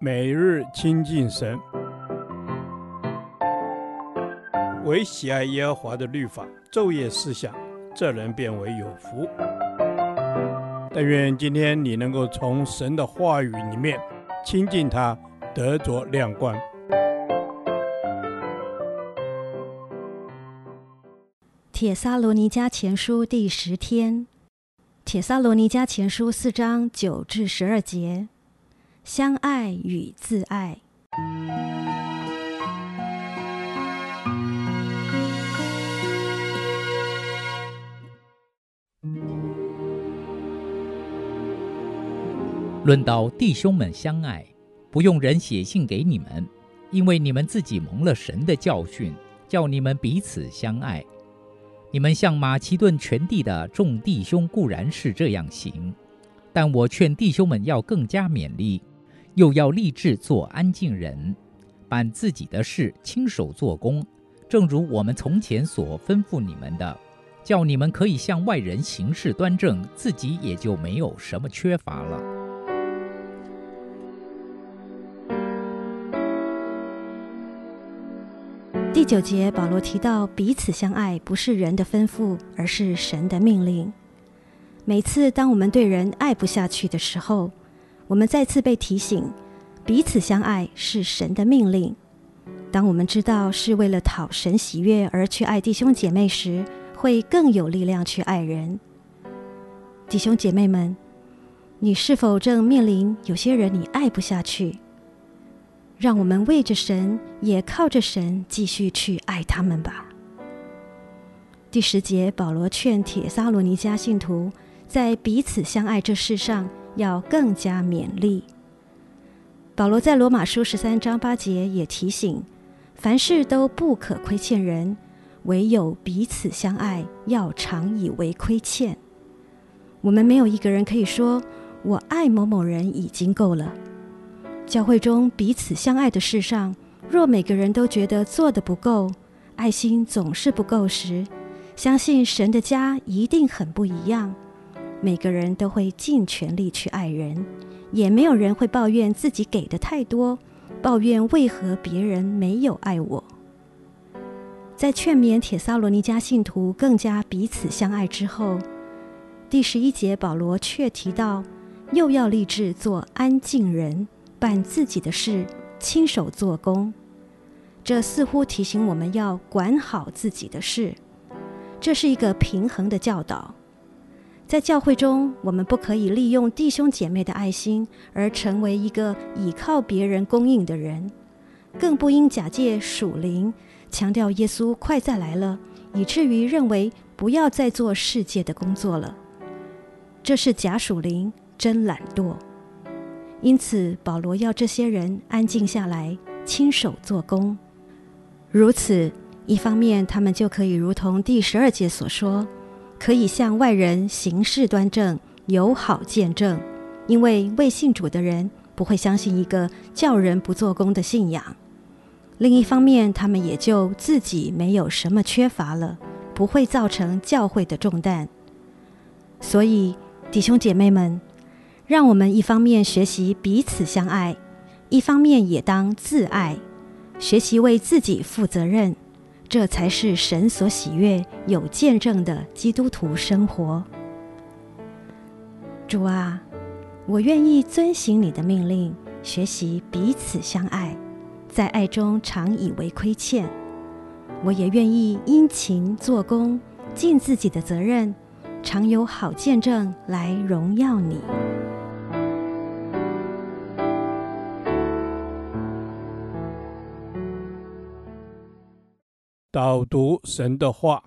每日亲近神，唯喜爱耶和华的律法，昼夜思想，这人便为有福。但愿今天你能够从神的话语里面亲近他，得着亮光。帖撒罗尼迦前书第十天，帖撒罗尼迦前书四章九至十二节。相爱与自爱。论到弟兄们相爱，不用人写信给你们，因为你们自己蒙了神的教训，叫你们彼此相爱。你们向马其顿全地的众弟兄固然是这样行，但我劝弟兄们要更加勉励。又要立志做安静人，办自己的事，亲手做工，正如我们从前所吩咐你们的，叫你们可以向外人行事端正，自己也就没有什么缺乏了。第九节，保罗提到彼此相爱不是人的吩咐，而是神的命令。每次当我们对人爱不下去的时候，我们再次被提醒，彼此相爱是神的命令。当我们知道是为了讨神喜悦而去爱弟兄姐妹时，会更有力量去爱人。弟兄姐妹们，你是否正面临有些人你爱不下去？让我们为着神，也靠着神继续去爱他们吧。第十节，保罗劝帖撒罗尼迦信徒在彼此相爱这事上。要更加勉励。保罗在罗马书十三章八节也提醒：凡事都不可亏欠人，唯有彼此相爱，要常以为亏欠。我们没有一个人可以说我爱某某人已经够了。教会中彼此相爱的事上，若每个人都觉得做得不够，爱心总是不够时，相信神的家一定很不一样。每个人都会尽全力去爱人，也没有人会抱怨自己给的太多，抱怨为何别人没有爱我。在劝勉帖撒罗尼加信徒更加彼此相爱之后，第十一节保罗却提到，又要立志做安静人，办自己的事，亲手做工。这似乎提醒我们要管好自己的事，这是一个平衡的教导。在教会中，我们不可以利用弟兄姐妹的爱心而成为一个倚靠别人供应的人，更不应假借属灵，强调耶稣快再来了，以至于认为不要再做世界的工作了。这是假属灵，真懒惰。因此，保罗要这些人安静下来，亲手做工。如此，一方面他们就可以如同第十二节所说。可以向外人行事端正，友好见证，因为未信主的人不会相信一个叫人不做工的信仰。另一方面，他们也就自己没有什么缺乏了，不会造成教会的重担。所以，弟兄姐妹们，让我们一方面学习彼此相爱，一方面也当自爱，学习为自己负责任。这才是神所喜悦、有见证的基督徒生活。主啊，我愿意遵行你的命令，学习彼此相爱，在爱中常以为亏欠。我也愿意殷勤做工，尽自己的责任，常有好见证来荣耀你。导读神的话，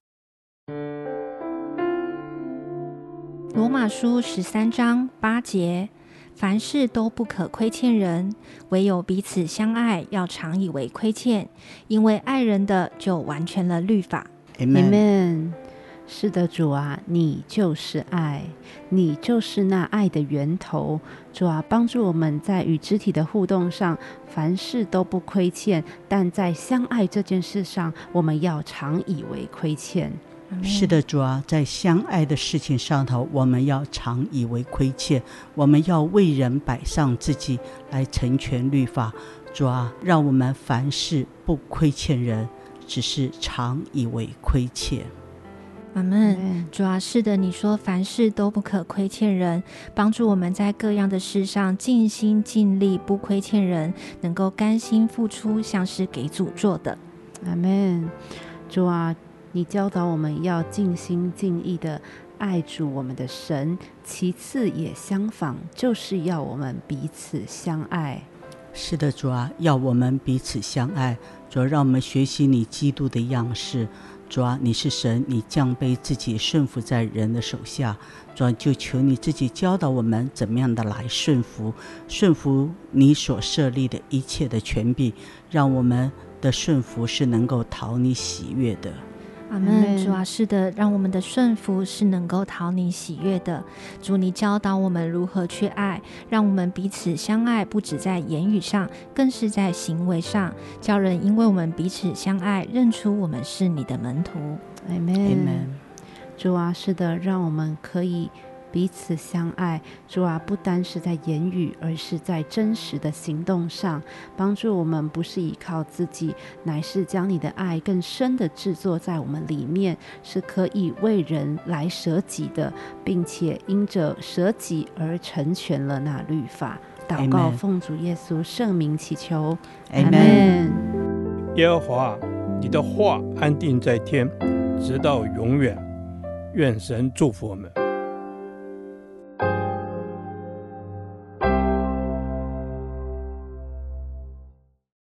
罗马书十三章八节：凡事都不可亏欠人，唯有彼此相爱，要常以为亏欠，因为爱人的就完全了律法。Amen。是的，主啊，你就是爱，你就是那爱的源头。主啊，帮助我们在与肢体的互动上，凡事都不亏欠；但在相爱这件事上，我们要常以为亏欠。是的，主啊，在相爱的事情上头，我们要常以为亏欠，我们要为人摆上自己来成全律法。主啊，让我们凡事不亏欠人，只是常以为亏欠。阿门。主啊，是的，你说凡事都不可亏欠人，帮助我们在各样的事上尽心尽力，不亏欠人，能够甘心付出，像是给主做的。阿门。主啊。你教导我们要尽心尽意的爱主我们的神，其次也相仿，就是要我们彼此相爱。是的，主啊，要我们彼此相爱。主啊，让我们学习你基督的样式。主啊，你是神，你降卑自己，顺服在人的手下。主啊，就求你自己教导我们怎么样的来顺服，顺服你所设立的一切的权柄，让我们的顺服是能够讨你喜悦的。阿门，主啊，是的，让我们的顺服是能够讨你喜悦的。主，你教导我们如何去爱，让我们彼此相爱，不止在言语上，更是在行为上，叫人因为我们彼此相爱，认出我们是你的门徒。阿门。主啊，是的，让我们可以。彼此相爱，主啊，不单是在言语，而是在真实的行动上帮助我们。不是依靠自己，乃是将你的爱更深的制作在我们里面，是可以为人来舍己的，并且因着舍己而成全了那律法。祷告，奉主耶稣圣名祈求，阿门。耶和华，你的话安定在天，直到永远。愿神祝福我们。